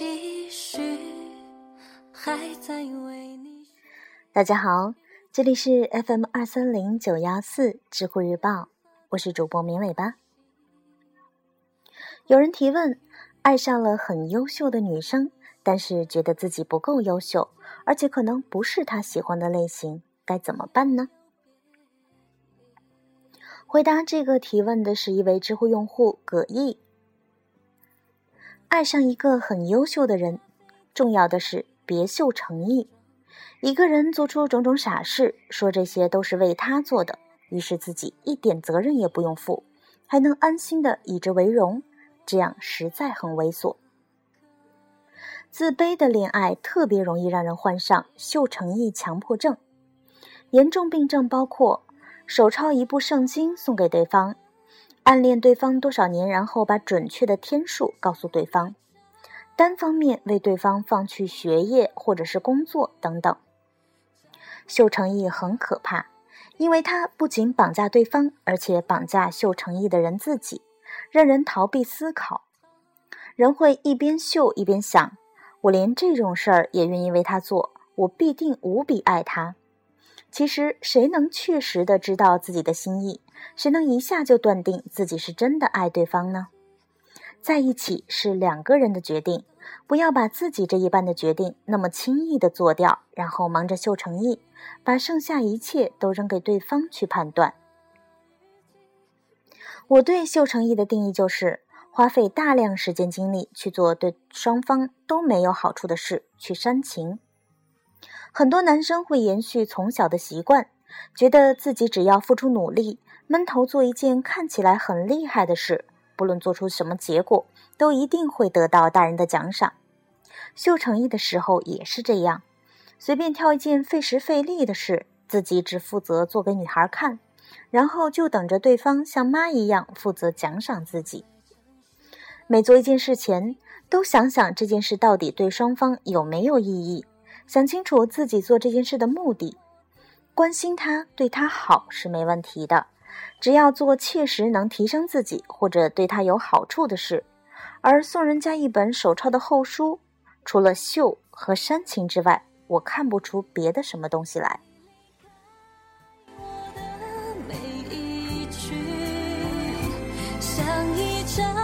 继续还在为你。大家好，这里是 FM 二三零九幺四知乎日报，我是主播明尾巴。有人提问：爱上了很优秀的女生，但是觉得自己不够优秀，而且可能不是他喜欢的类型，该怎么办呢？回答这个提问的是一位知乎用户葛毅。爱上一个很优秀的人，重要的是别秀诚意。一个人做出种种傻事，说这些都是为他做的，于是自己一点责任也不用负，还能安心的以之为荣，这样实在很猥琐。自卑的恋爱特别容易让人患上秀诚意强迫症，严重病症包括。手抄一部圣经送给对方，暗恋对方多少年，然后把准确的天数告诉对方，单方面为对方放弃学业或者是工作等等。秀诚意很可怕，因为他不仅绑架对方，而且绑架秀诚意的人自己，让人逃避思考。人会一边秀一边想：我连这种事儿也愿意为他做，我必定无比爱他。其实，谁能确实的知道自己的心意？谁能一下就断定自己是真的爱对方呢？在一起是两个人的决定，不要把自己这一半的决定那么轻易的做掉，然后忙着秀诚意，把剩下一切都扔给对方去判断。我对秀诚意的定义就是：花费大量时间精力去做对双方都没有好处的事，去煽情。很多男生会延续从小的习惯，觉得自己只要付出努力，闷头做一件看起来很厉害的事，不论做出什么结果，都一定会得到大人的奖赏。秀诚意的时候也是这样，随便挑一件费时费力的事，自己只负责做给女孩看，然后就等着对方像妈一样负责奖赏自己。每做一件事前，都想想这件事到底对双方有没有意义。想清楚自己做这件事的目的，关心他、对他好是没问题的，只要做切实能提升自己或者对他有好处的事。而送人家一本手抄的厚书，除了秀和煽情之外，我看不出别的什么东西来。我的每一句像一张